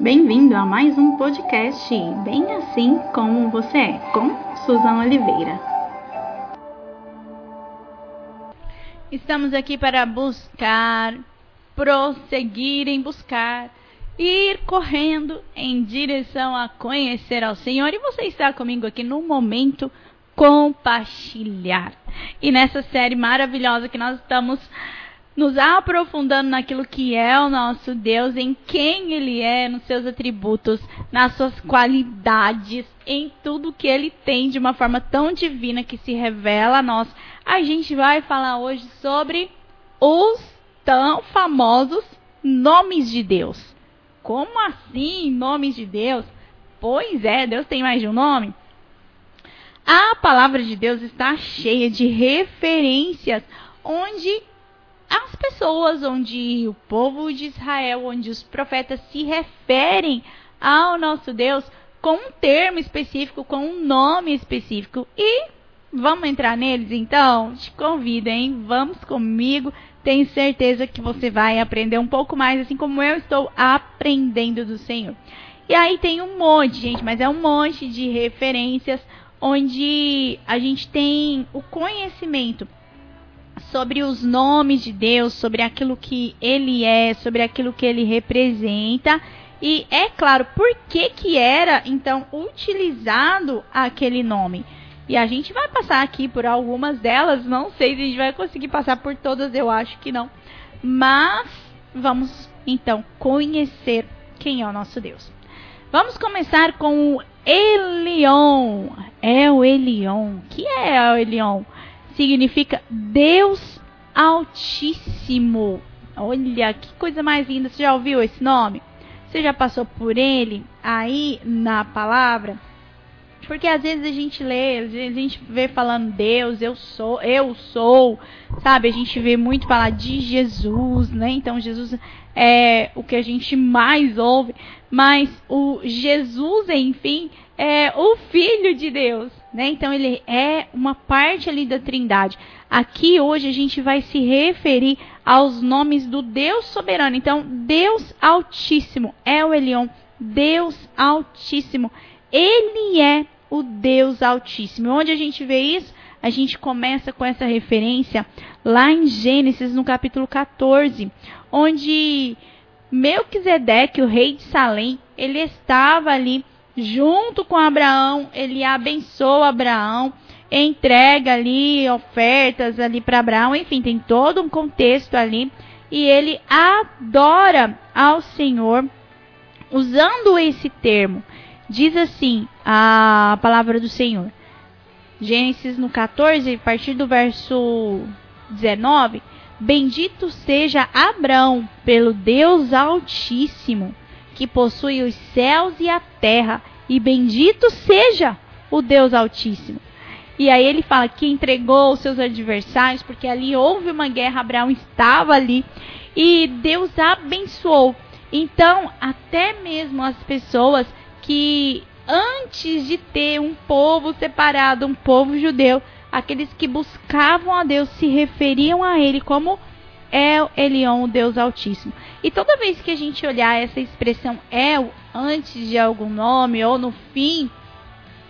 Bem-vindo a mais um podcast Bem Assim Como Você É, com Suzana Oliveira. Estamos aqui para buscar, prosseguir em buscar, ir correndo em direção a conhecer ao Senhor. E você está comigo aqui no momento compartilhar. E nessa série maravilhosa que nós estamos nos aprofundando naquilo que é o nosso Deus, em quem Ele é, nos seus atributos, nas suas qualidades, em tudo que Ele tem de uma forma tão divina que se revela a nós. A gente vai falar hoje sobre os tão famosos nomes de Deus. Como assim, nomes de Deus? Pois é, Deus tem mais de um nome. A palavra de Deus está cheia de referências onde as pessoas, onde o povo de Israel, onde os profetas se referem ao nosso Deus com um termo específico, com um nome específico. E vamos entrar neles então? Te convido, hein? Vamos comigo. Tenho certeza que você vai aprender um pouco mais, assim como eu estou aprendendo do Senhor. E aí tem um monte, gente, mas é um monte de referências onde a gente tem o conhecimento sobre os nomes de Deus, sobre aquilo que ele é, sobre aquilo que ele representa. E é claro, por que que era então utilizado aquele nome? E a gente vai passar aqui por algumas delas, não sei se a gente vai conseguir passar por todas, eu acho que não. Mas vamos então conhecer quem é o nosso Deus. Vamos começar com o Elion. É o Elion. Que é o Elion? Significa Deus Altíssimo. Olha que coisa mais linda. Você já ouviu esse nome? Você já passou por ele aí na palavra? Porque às vezes a gente lê, a gente vê falando Deus, eu sou, eu sou, sabe? A gente vê muito falar de Jesus, né? Então Jesus é o que a gente mais ouve, mas o Jesus, enfim, é o Filho de Deus, né? Então ele é uma parte ali da Trindade. Aqui hoje a gente vai se referir aos nomes do Deus soberano. Então, Deus Altíssimo é o Elion, Deus Altíssimo. Ele é o Deus Altíssimo. Onde a gente vê isso? A gente começa com essa referência lá em Gênesis, no capítulo 14, onde Melquisedeque, o rei de Salém, ele estava ali junto com Abraão, ele abençoa Abraão, entrega ali ofertas ali para Abraão, enfim, tem todo um contexto ali e ele adora ao Senhor usando esse termo. Diz assim a palavra do Senhor. Gênesis no 14, a partir do verso 19, bendito seja Abraão pelo Deus Altíssimo que possui os céus e a terra, e bendito seja o Deus Altíssimo. E aí ele fala que entregou os seus adversários, porque ali houve uma guerra, Abraão estava ali, e Deus abençoou. Então, até mesmo as pessoas que antes de ter um povo separado, um povo judeu, aqueles que buscavam a Deus se referiam a ele como El Elion, o Deus Altíssimo. E toda vez que a gente olhar essa expressão El antes de algum nome ou no fim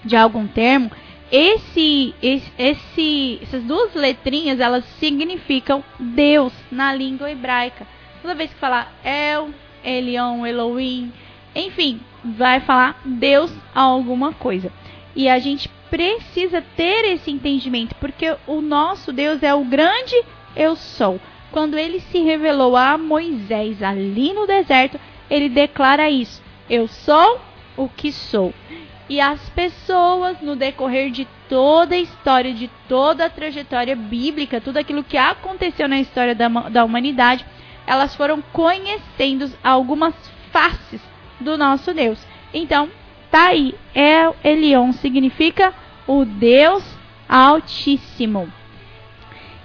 de algum termo, esse, esse, essas duas letrinhas elas significam Deus na língua hebraica. Toda vez que falar El, Elion, Elohim, enfim, vai falar Deus alguma coisa. E a gente precisa ter esse entendimento, porque o nosso Deus é o grande eu sou quando ele se revelou a Moisés ali no deserto, ele declara isso: Eu sou o que sou. E as pessoas, no decorrer de toda a história, de toda a trajetória bíblica, tudo aquilo que aconteceu na história da, da humanidade, elas foram conhecendo algumas faces do nosso Deus. Então, tá aí. El Elion significa o Deus Altíssimo.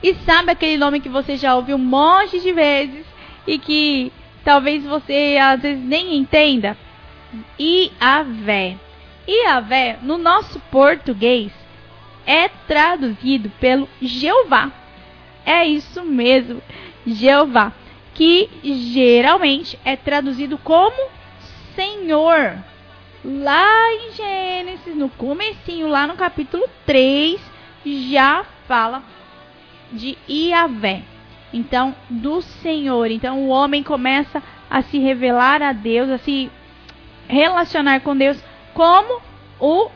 E sabe aquele nome que você já ouviu um monte de vezes e que talvez você às vezes nem entenda? Iavé. Iavé, no nosso português, é traduzido pelo Jeová. É isso mesmo, Jeová, que geralmente é traduzido como Senhor. Lá em Gênesis, no comecinho, lá no capítulo 3, já fala de Iavé. Então, do Senhor. Então, o homem começa a se revelar a Deus, a se relacionar com Deus como o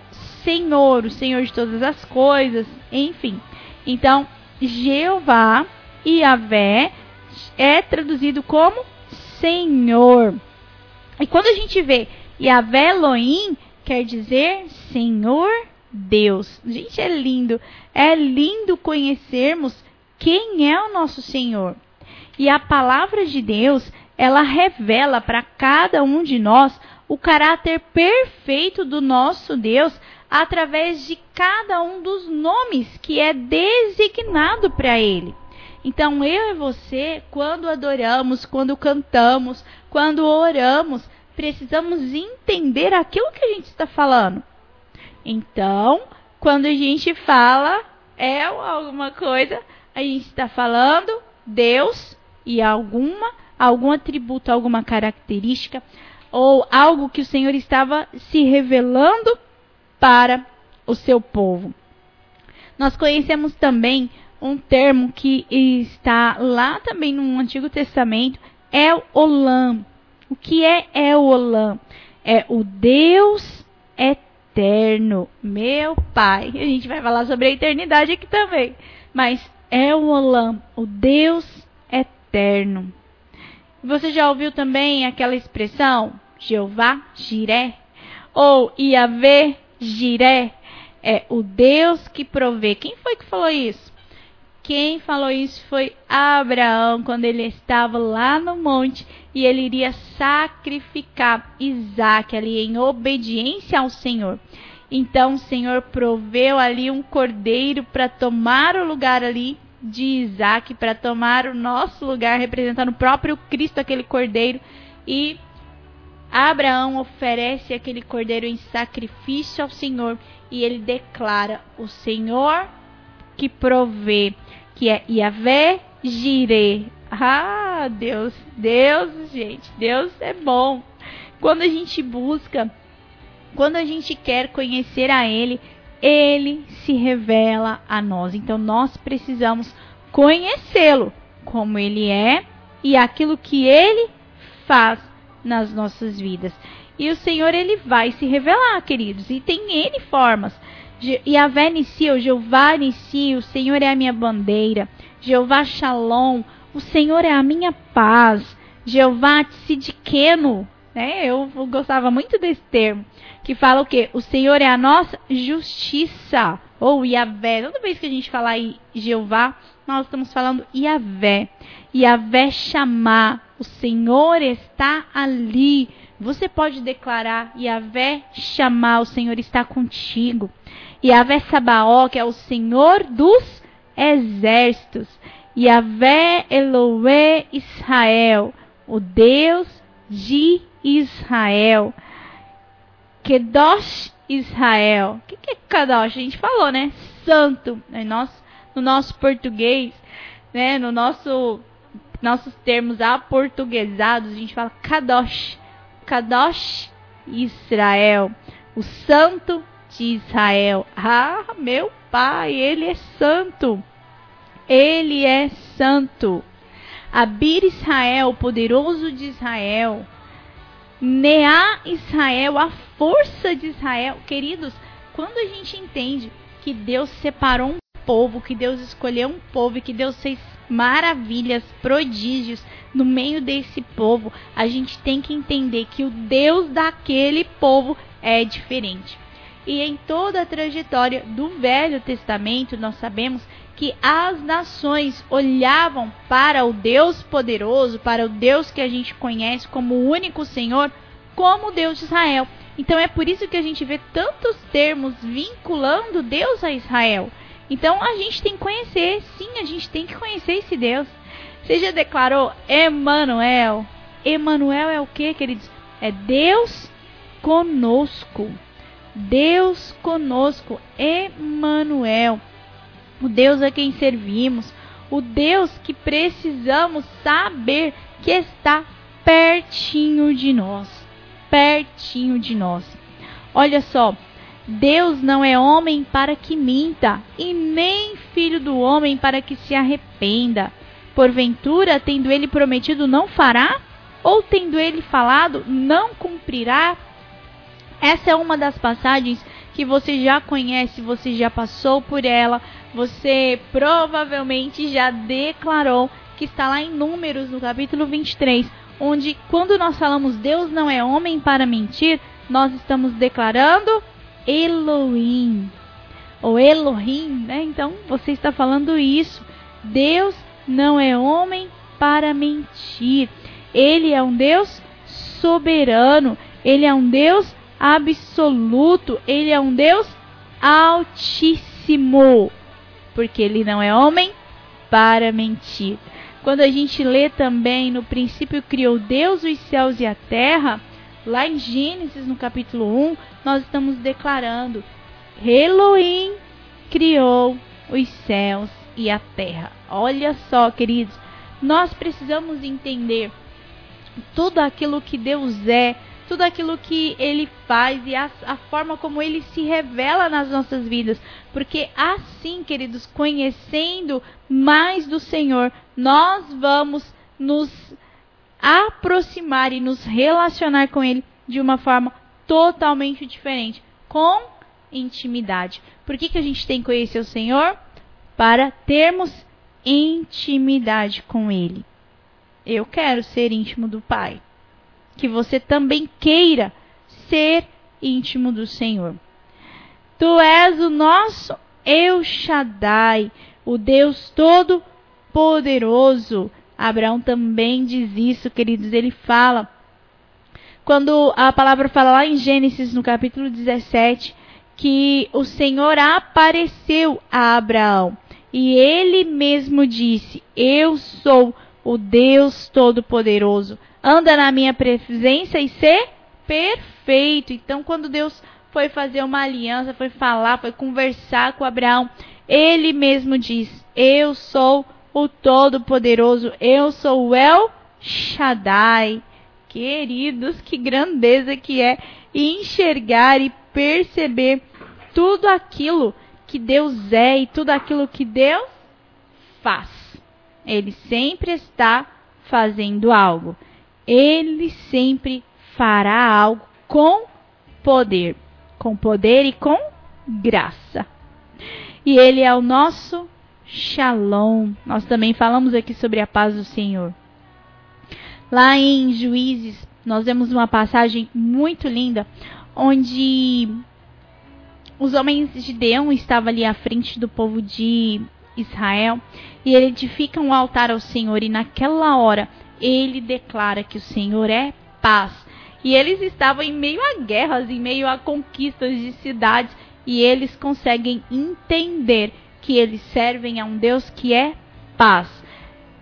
Senhor, o Senhor de todas as coisas, enfim. Então, Jeová, Iavé, é traduzido como Senhor. E quando a gente vê Yahvé Elohim, quer dizer Senhor Deus. Gente, é lindo. É lindo conhecermos quem é o nosso Senhor. E a palavra de Deus, ela revela para cada um de nós o caráter perfeito do nosso Deus através de cada um dos nomes que é designado para ele. Então, eu e você, quando adoramos, quando cantamos, quando oramos, precisamos entender aquilo que a gente está falando. Então, quando a gente fala é alguma coisa, a gente está falando Deus e alguma algum atributo, alguma característica ou algo que o Senhor estava se revelando para o seu povo. Nós conhecemos também um termo que está lá também no Antigo Testamento, é Olam. O que é El Olam? É o Deus eterno, meu Pai. A gente vai falar sobre a eternidade aqui também, mas é o Olam, o Deus eterno. Você já ouviu também aquela expressão Jeová Jiré ou Yahvé Jiré? É o Deus que provê. Quem foi que falou isso? Quem falou isso foi Abraão, quando ele estava lá no monte e ele iria sacrificar Isaac ali em obediência ao Senhor. Então o Senhor proveu ali um cordeiro para tomar o lugar ali de Isaac, para tomar o nosso lugar, representando o próprio Cristo, aquele cordeiro. E Abraão oferece aquele cordeiro em sacrifício ao Senhor e ele declara: O Senhor que provê, que é Yahvé Jireh. Ah, Deus, Deus, gente, Deus é bom. Quando a gente busca, quando a gente quer conhecer a Ele, Ele se revela a nós. Então nós precisamos conhecê-lo como Ele é e aquilo que Ele faz nas nossas vidas. E o Senhor ele vai se revelar, queridos, e tem N formas. Yahvé inicia, o Jeová inicia, o Senhor é a minha bandeira. Jeová Shalom, o Senhor é a minha paz. Jeová Tzidkenu, né? Eu gostava muito desse termo, que fala o quê? O Senhor é a nossa justiça, ou Yahvé. Toda vez que a gente falar em Jeová, nós estamos falando Yahvé. Yahvé chamar, o Senhor está ali. Você pode declarar Yahvé chamar, o Senhor está contigo. Yahvé Sabaó, que é o Senhor dos exércitos. Yahvé Eloé Israel, o Deus de Israel. Kedosh Israel. O que, é Kadosh? A gente falou, né? Santo. No nosso, no nosso português, né? No nosso nossos termos aportuguesados, a gente fala Kadosh. Kadosh Israel. O santo de Israel. Ah, meu pai, ele é santo. Ele é santo. Abir Israel, poderoso de Israel. Neá Israel, a força de Israel. Queridos, quando a gente entende que Deus separou um povo, que Deus escolheu um povo e que Deus fez maravilhas, prodígios no meio desse povo, a gente tem que entender que o Deus daquele povo é diferente. E em toda a trajetória do Velho Testamento, nós sabemos que as nações olhavam para o Deus poderoso, para o Deus que a gente conhece como o único Senhor, como o Deus de Israel. Então é por isso que a gente vê tantos termos vinculando Deus a Israel. Então a gente tem que conhecer, sim, a gente tem que conhecer esse Deus. Você já declarou Emanuel? Emanuel é o que, queridos? É Deus conosco. Deus conosco, Emanuel, o Deus a quem servimos, o Deus que precisamos saber que está pertinho de nós. pertinho de nós. Olha só, Deus não é homem para que minta, e nem filho do homem para que se arrependa. Porventura, tendo ele prometido, não fará? Ou tendo ele falado, não cumprirá? Essa é uma das passagens que você já conhece, você já passou por ela, você provavelmente já declarou que está lá em Números, no capítulo 23, onde quando nós falamos Deus não é homem para mentir, nós estamos declarando Elohim. Ou Elohim, né? Então você está falando isso. Deus não é homem para mentir. Ele é um Deus soberano. Ele é um Deus absoluto. Ele é um Deus altíssimo. Porque ele não é homem para mentir. Quando a gente lê também no princípio criou Deus os céus e a terra, lá em Gênesis no capítulo 1, nós estamos declarando: Elohim criou os céus e a terra. Olha só, queridos, nós precisamos entender tudo aquilo que Deus é, tudo aquilo que ele faz e a, a, forma como ele se revela nas nossas vidas. Porque assim, queridos, conhecendo mais do Senhor, nós vamos nos aproximar e nos relacionar com Ele de uma forma totalmente diferente, com intimidade. Por que, que a gente tem que conhecer o Senhor? Para termos intimidade com Ele. Eu quero ser íntimo do Pai que você também queira ser íntimo do Senhor. Tu és o nosso El Shaddai, o Deus Todo-Poderoso. Abraão também diz isso, queridos. Ele fala, quando a palavra fala lá em Gênesis, no capítulo 17, que o Senhor apareceu a Abraão e ele mesmo disse: Eu sou o Deus Todo-Poderoso anda na minha presença e ser perfeito. Então, quando Deus foi fazer uma aliança, foi falar, foi conversar com Abraão, ele mesmo diz: Eu sou o Todo-Poderoso, eu sou o El Shaddai. Queridos, que grandeza que é enxergar e perceber tudo aquilo que Deus é e tudo aquilo que Deus faz. Ele sempre está fazendo algo ele sempre fará algo com poder, com poder e com graça. E ele é o nosso Shalom. Nós também falamos aqui sobre a paz do Senhor. Lá em Juízes, nós vemos uma passagem muito linda onde os homens de Deão estavam ali à frente do povo de Israel e ele edifica um altar ao Senhor e naquela hora ele declara que o Senhor é paz. E eles estavam em meio a guerras, em meio a conquistas de cidades, e eles conseguem entender que eles servem a um Deus que é paz.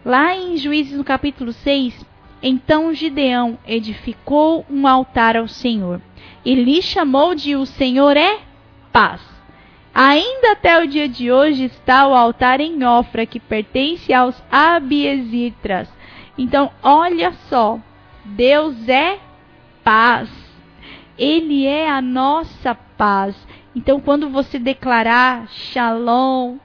Lá em Juízes no capítulo 6, então Gideão edificou um altar ao Senhor e lhe chamou de O Senhor é paz. Ainda até o dia de hoje está o altar em Ofra, que pertence aos Abiesitras. Então, olha só, Deus é paz. Ele é a nossa paz. Então, quando você declarar Shalom,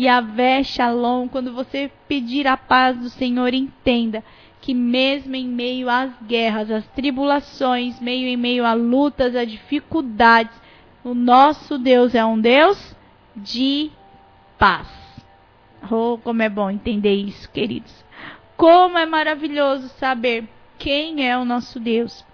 Yahvé Shalom, quando você pedir a paz do Senhor, entenda que mesmo em meio às guerras, às tribulações, meio em meio a lutas, a dificuldades, o nosso Deus é um Deus de paz. Oh, como é bom entender isso, queridos. Como é maravilhoso saber quem é o nosso Deus.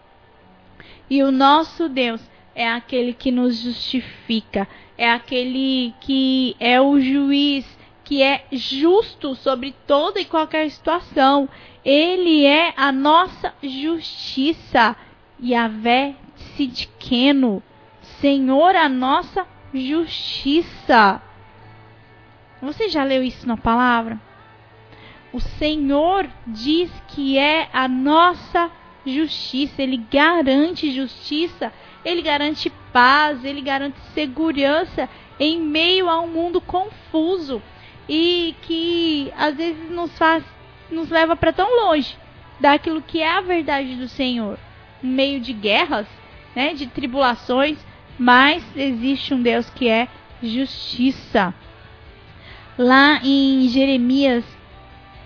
E o nosso Deus é aquele que nos justifica, é aquele que é o juiz, que é justo sobre toda e qualquer situação. Ele é a nossa justiça. Yahvé Sidkeno, Senhor, a nossa justiça. Você já leu isso na palavra? O Senhor diz que é a nossa justiça, Ele garante justiça, Ele garante paz, Ele garante segurança em meio a um mundo confuso e que às vezes nos faz, nos leva para tão longe daquilo que é a verdade do Senhor. no meio de guerras, né, de tribulações, mas existe um Deus que é justiça. Lá em Jeremias,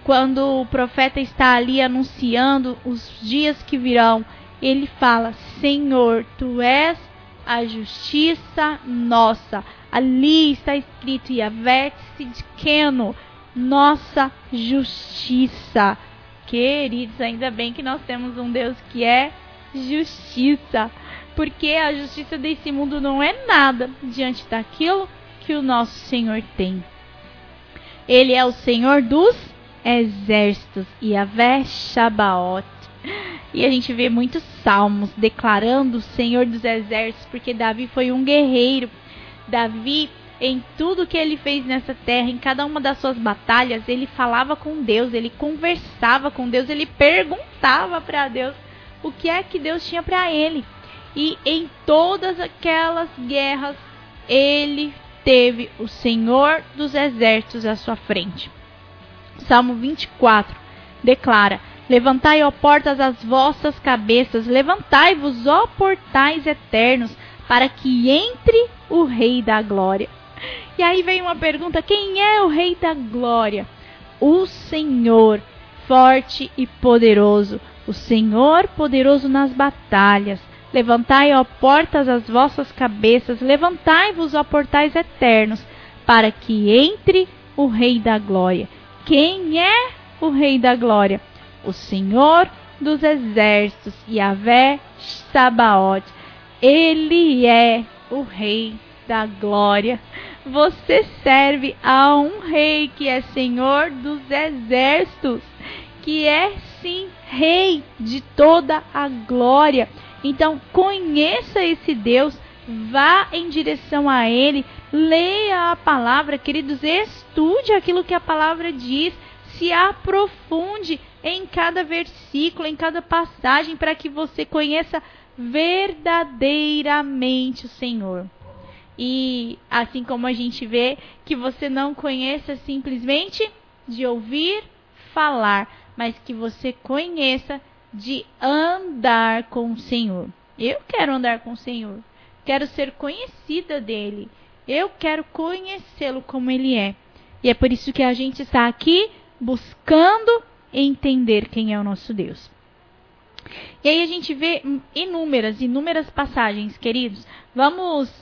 quando o profeta está ali anunciando os dias que virão, ele fala: Senhor, tu és a justiça nossa. Ali está escrito Yahvé Sidkeno, nossa justiça. Queridos, ainda bem que nós temos um Deus que é justiça, porque a justiça desse mundo não é nada diante daquilo que o nosso Senhor tem. Ele é o Senhor dos exércitos, Yahvé Shabaot. E a gente vê muitos salmos declarando o Senhor dos exércitos, porque Davi foi um guerreiro. Davi, em tudo que ele fez nessa terra, em cada uma das suas batalhas, ele falava com Deus, ele conversava com Deus, ele perguntava para Deus o que é que Deus tinha para ele. E em todas aquelas guerras, ele teve o Senhor dos exércitos à sua frente. Salmo 24 declara: Levantai, ó portas, as vossas cabeças, levantai-vos, ó portais eternos, para que entre o Rei da Glória. E aí vem uma pergunta: quem é o Rei da Glória? O Senhor, forte e poderoso, o Senhor poderoso nas batalhas. Levantai, ó portas, as vossas cabeças, levantai-vos, ó portais eternos, para que entre o Rei da Glória. Quem é o Rei da Glória? o Senhor dos exércitos, Yahvé Sabaoth. Ele é o Rei da glória. Você serve a um Rei que é Senhor dos exércitos, que é sim Rei de toda a glória. Então, conheça esse Deus, vá em direção a Ele, leia a palavra, queridos, estude aquilo que a palavra diz, se aprofunde em cada versículo, em cada passagem, para que você conheça verdadeiramente o Senhor. E assim como a gente vê que você não conheça simplesmente de ouvir falar, mas que você conheça de andar com o Senhor. Eu quero andar com o Senhor. Quero ser conhecida dele. Eu quero conhecê-lo como ele é. E é por isso que a gente está aqui buscando entender quem é o nosso Deus. E aí a gente vê inúmeras, inúmeras passagens, queridos. Vamos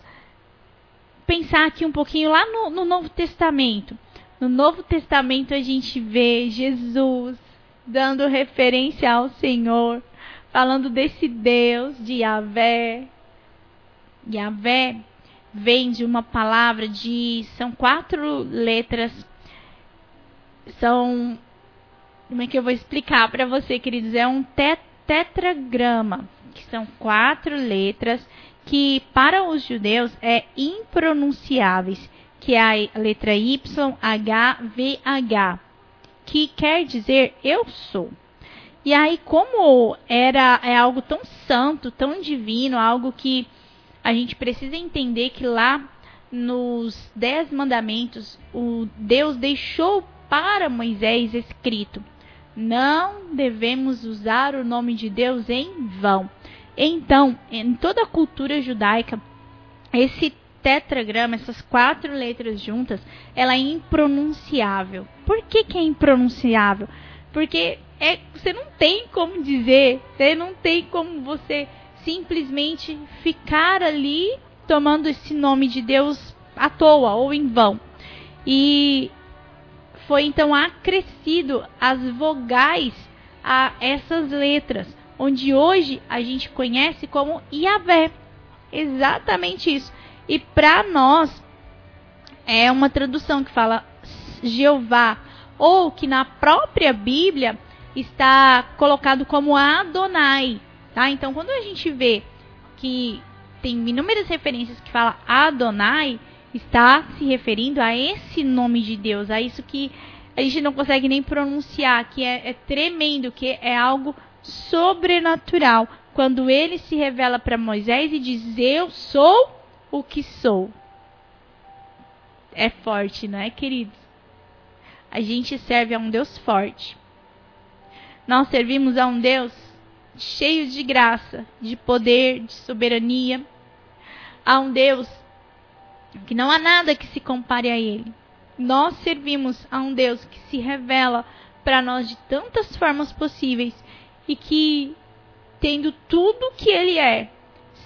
pensar aqui um pouquinho lá no, no Novo Testamento. No Novo Testamento a gente vê Jesus dando referência ao Senhor, falando desse Deus de Yahvé. Yahvé vem de uma palavra de. São quatro letras. São como é que eu vou explicar para você, queridos? É um te tetragrama, que são quatro letras que para os judeus é impronunciáveis, que é a letra Y, H, V, H, que quer dizer eu sou. E aí, como era é algo tão santo, tão divino, algo que a gente precisa entender que lá nos dez mandamentos o Deus deixou para Moisés escrito não devemos usar o nome de Deus em vão. Então, em toda a cultura judaica, esse tetragrama, essas quatro letras juntas, ela é impronunciável. Por que, que é impronunciável? Porque é, você não tem como dizer, você não tem como você simplesmente ficar ali tomando esse nome de Deus à toa ou em vão. E foi então acrescido as vogais a essas letras, onde hoje a gente conhece como Yahvé. Exatamente isso. E para nós é uma tradução que fala Jeová, ou que na própria Bíblia está colocado como Adonai, tá? Então quando a gente vê que tem inúmeras referências que fala Adonai, está se referindo a esse nome de Deus, a isso que a gente não consegue nem pronunciar, que é, é tremendo, que é algo sobrenatural. Quando ele se revela para Moisés e diz: Eu sou o que sou. É forte, não é, queridos? A gente serve a um Deus forte. Nós servimos a um Deus cheio de graça, de poder, de soberania. Há um Deus que não há nada que se compare a Ele. Nós servimos a um Deus que se revela para nós de tantas formas possíveis e que, tendo tudo que Ele é,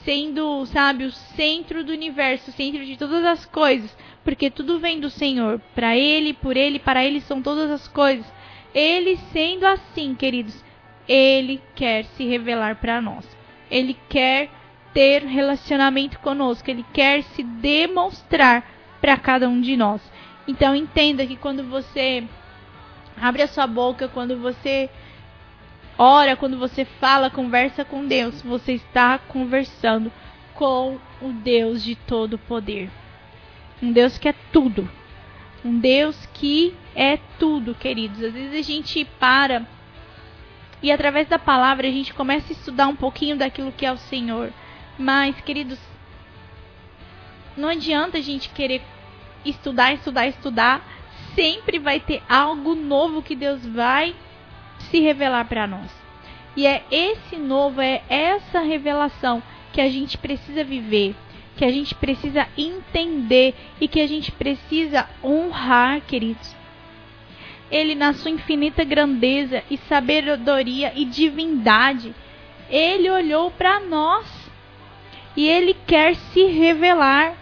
sendo, sabe, o centro do universo, o centro de todas as coisas, porque tudo vem do Senhor, para Ele, por Ele, para Ele são todas as coisas. Ele sendo assim, queridos, Ele quer se revelar para nós. Ele quer ter relacionamento conosco, Ele quer se demonstrar para cada um de nós. Então entenda que quando você abre a sua boca, quando você ora, quando você fala, conversa com Deus, você está conversando com o Deus de todo poder. Um Deus que é tudo. Um Deus que é tudo, queridos. Às vezes a gente para e através da palavra a gente começa a estudar um pouquinho daquilo que é o Senhor. Mas, queridos, não adianta a gente querer estudar, estudar, estudar. Sempre vai ter algo novo que Deus vai se revelar para nós. E é esse novo, é essa revelação que a gente precisa viver, que a gente precisa entender e que a gente precisa honrar, queridos. Ele, na sua infinita grandeza e sabedoria e divindade, ele olhou para nós e ele quer se revelar.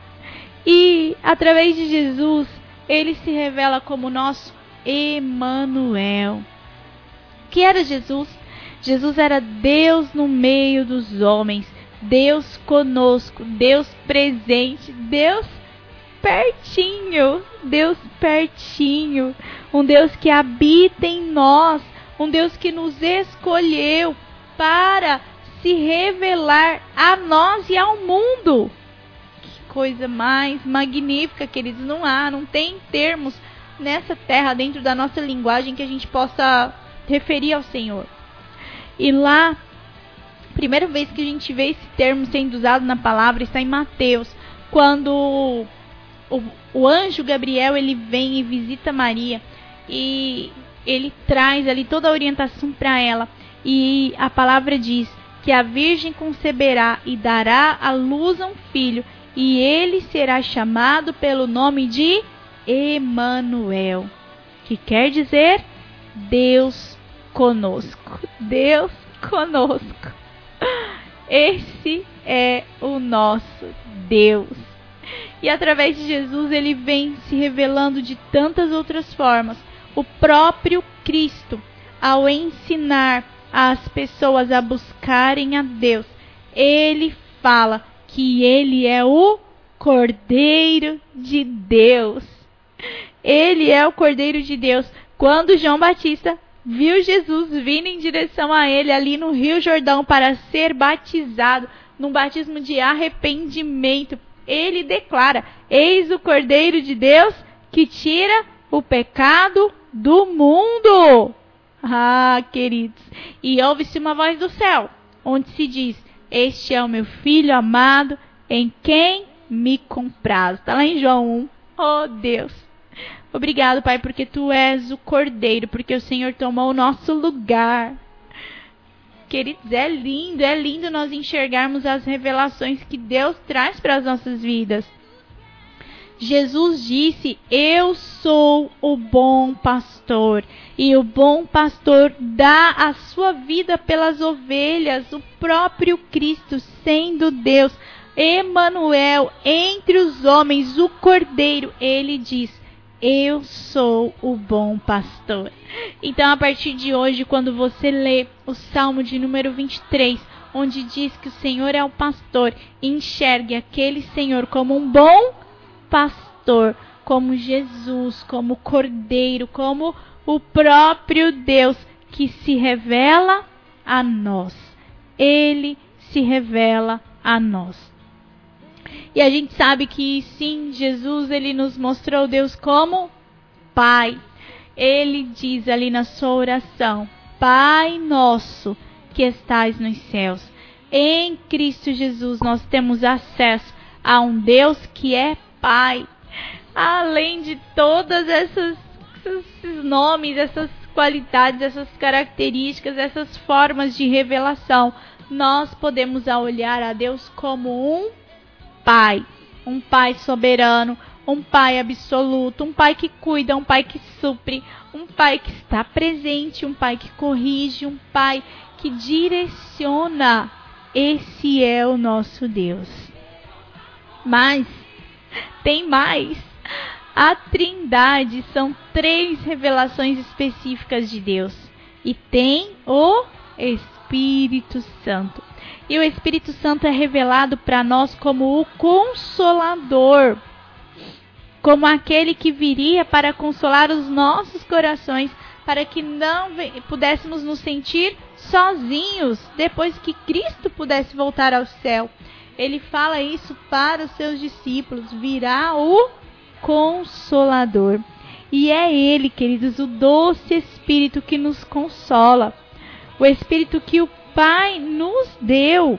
E através de Jesus, ele se revela como nosso Emanuel que era Jesus? Jesus era Deus no meio dos homens, Deus conosco, Deus presente, Deus pertinho, Deus pertinho, um Deus que habita em nós, um Deus que nos escolheu para se revelar a nós e ao mundo. Que coisa mais magnífica, queridos, não há, não tem termos nessa terra dentro da nossa linguagem que a gente possa referia ao Senhor. E lá, primeira vez que a gente vê esse termo sendo usado na palavra está em Mateus, quando o, o anjo Gabriel ele vem e visita Maria e ele traz ali toda a orientação para ela. E a palavra diz que a virgem conceberá e dará à luz a um filho, e ele será chamado pelo nome de Emanuel, que quer dizer Deus conosco. Deus conosco. Esse é o nosso Deus. E através de Jesus ele vem se revelando de tantas outras formas. O próprio Cristo, ao ensinar as pessoas a buscarem a Deus, ele fala que ele é o Cordeiro de Deus. Ele é o Cordeiro de Deus. Quando João Batista viu Jesus vindo em direção a ele ali no Rio Jordão para ser batizado, num batismo de arrependimento. Ele declara: Eis o Cordeiro de Deus que tira o pecado do mundo. Ah, queridos. E ouve-se uma voz do céu, onde se diz: Este é o meu filho amado, em quem me compraz. Está lá em João 1. Oh, Deus. Obrigado, Pai, porque tu és o Cordeiro, porque o Senhor tomou o nosso lugar. Queridos, é lindo, é lindo nós enxergarmos as revelações que Deus traz para as nossas vidas. Jesus disse: Eu sou o bom pastor, e o bom pastor dá a sua vida pelas ovelhas, o próprio Cristo, sendo Deus, Emanuel, entre os homens, o Cordeiro, ele diz: eu sou o bom pastor. Então, a partir de hoje, quando você lê o Salmo de número 23, onde diz que o Senhor é o pastor, enxergue aquele Senhor como um bom pastor, como Jesus, como Cordeiro, como o próprio Deus que se revela a nós. Ele se revela a nós. E a gente sabe que sim, Jesus ele nos mostrou Deus como Pai. Ele diz ali na sua oração: Pai nosso que estais nos céus. Em Cristo Jesus nós temos acesso a um Deus que é Pai. Além de todas essas esses nomes, essas qualidades, essas características, essas formas de revelação, nós podemos olhar a Deus como um Pai, um Pai soberano, um Pai absoluto, um Pai que cuida, um Pai que supre, um Pai que está presente, um Pai que corrige, um Pai que direciona. Esse é o nosso Deus. Mas tem mais. A Trindade são três revelações específicas de Deus. E tem o Espírito Santo. E o Espírito Santo é revelado para nós como o Consolador, como aquele que viria para consolar os nossos corações, para que não pudéssemos nos sentir sozinhos depois que Cristo pudesse voltar ao céu. Ele fala isso para os seus discípulos: virá o Consolador. E é Ele, queridos, o doce Espírito que nos consola. O Espírito que o Pai nos deu.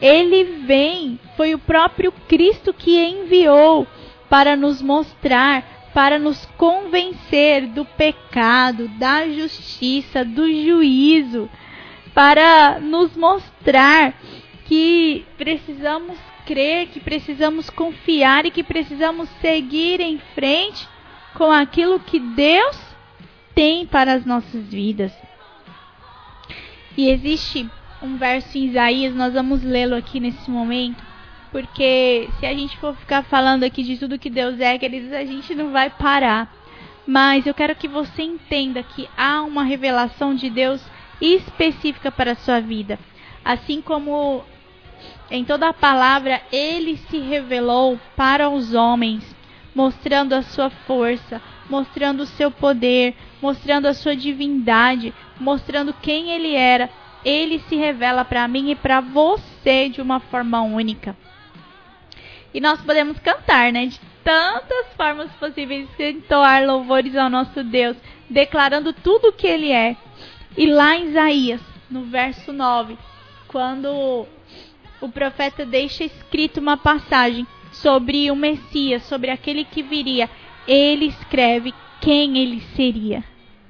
Ele vem, foi o próprio Cristo que enviou para nos mostrar, para nos convencer do pecado, da justiça, do juízo, para nos mostrar que precisamos crer, que precisamos confiar e que precisamos seguir em frente com aquilo que Deus tem para as nossas vidas. E existe um verso em Isaías, nós vamos lê-lo aqui nesse momento, porque se a gente for ficar falando aqui de tudo que Deus é, queridos, a gente não vai parar. Mas eu quero que você entenda que há uma revelação de Deus específica para a sua vida. Assim como em toda a palavra ele se revelou para os homens, mostrando a sua força, mostrando o seu poder, mostrando a sua divindade, mostrando quem ele era. Ele se revela para mim e para você de uma forma única. E nós podemos cantar, né? De tantas formas possíveis, entoar louvores ao nosso Deus, declarando tudo o que ele é. E lá em Isaías, no verso 9, quando o profeta deixa escrito uma passagem sobre o Messias, sobre aquele que viria. Ele escreve quem ele seria.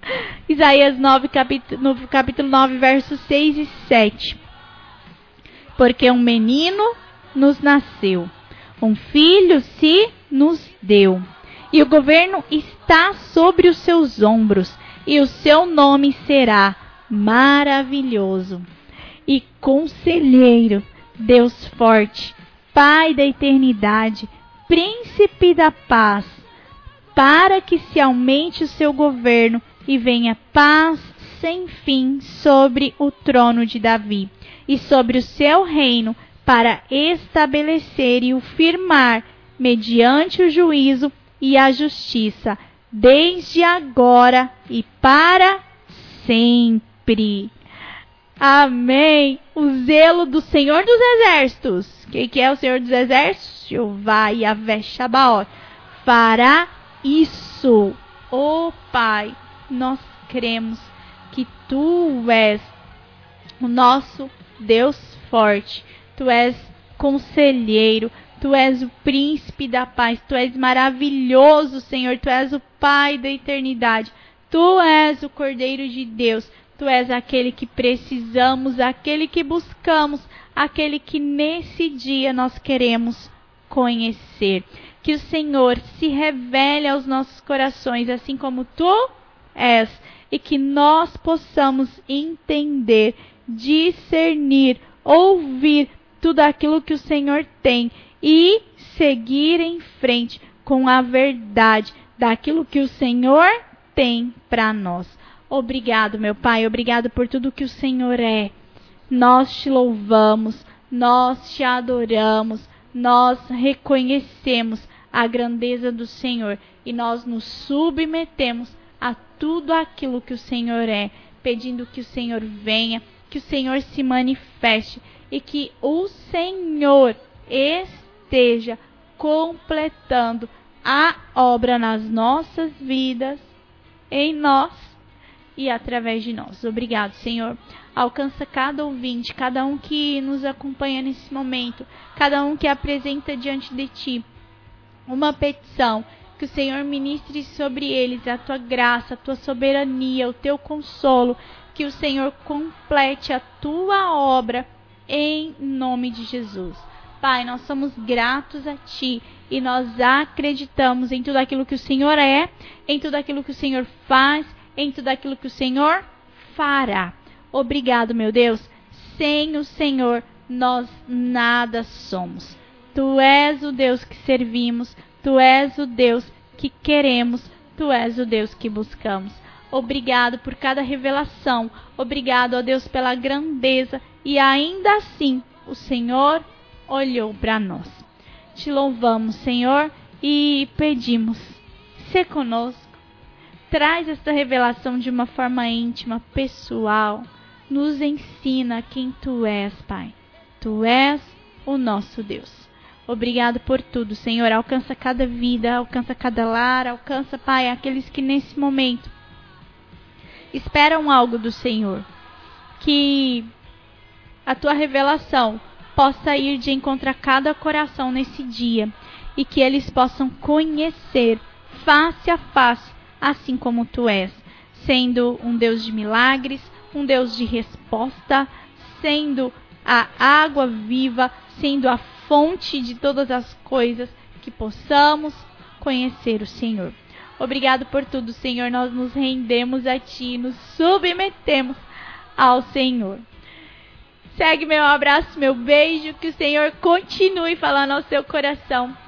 Isaías 9, capítulo, no capítulo 9, versos 6 e 7. Porque um menino nos nasceu, um filho se nos deu, e o governo está sobre os seus ombros, e o seu nome será maravilhoso e conselheiro Deus forte, Pai da eternidade, Príncipe da paz, para que se aumente o seu governo e venha paz sem fim sobre o trono de Davi e sobre o seu reino, para estabelecer e o firmar mediante o juízo e a justiça, desde agora e para sempre. Amém. O zelo do Senhor dos Exércitos. Quem que é o Senhor dos Exércitos? Jeová Yahvé Shabaoth. Fará isso. Oh Pai, nós cremos que Tu és o nosso Deus forte. Tu és conselheiro. Tu és o príncipe da paz. Tu és maravilhoso, Senhor. Tu és o Pai da eternidade. Tu és o Cordeiro de Deus. Tu és aquele que precisamos, aquele que buscamos, aquele que nesse dia nós queremos conhecer. Que o Senhor se revele aos nossos corações, assim como tu és, e que nós possamos entender, discernir, ouvir tudo aquilo que o Senhor tem e seguir em frente com a verdade daquilo que o Senhor tem para nós. Obrigado, meu Pai, obrigado por tudo que o Senhor é. Nós te louvamos, nós te adoramos, nós reconhecemos a grandeza do Senhor e nós nos submetemos a tudo aquilo que o Senhor é, pedindo que o Senhor venha, que o Senhor se manifeste e que o Senhor esteja completando a obra nas nossas vidas, em nós e através de nós. Obrigado, Senhor. Alcança cada ouvinte, cada um que nos acompanha nesse momento, cada um que apresenta diante de Ti uma petição Que o Senhor ministre sobre eles a tua graça, a tua soberania, o teu consolo. Que o Senhor complete a tua obra em nome de Jesus. Pai, nós somos gratos a Ti e nós acreditamos em tudo aquilo que o Senhor é, em tudo aquilo que o Senhor faz, em tudo aquilo que o Senhor fará. Obrigado, meu Deus. Sem o Senhor, nós nada somos. Tu és o Deus que servimos, tu és o Deus que queremos, tu és o Deus que buscamos. Obrigado por cada revelação. Obrigado, ó Deus, pela grandeza. E ainda assim, o Senhor olhou para nós. Te louvamos, Senhor, e pedimos: se conosco. Traz esta revelação de uma forma íntima, pessoal. Nos ensina quem tu és, Pai. Tu és o nosso Deus. Obrigado por tudo, Senhor. Alcança cada vida, alcança cada lar, alcança, Pai, aqueles que nesse momento esperam algo do Senhor. Que a tua revelação possa ir de encontro a cada coração nesse dia e que eles possam conhecer face a face, assim como tu és, sendo um Deus de milagres, um Deus de resposta, sendo a água viva, sendo a fonte de todas as coisas, que possamos conhecer o Senhor. Obrigado por tudo, Senhor. Nós nos rendemos a Ti, nos submetemos ao Senhor. Segue meu abraço, meu beijo, que o Senhor continue falando ao seu coração.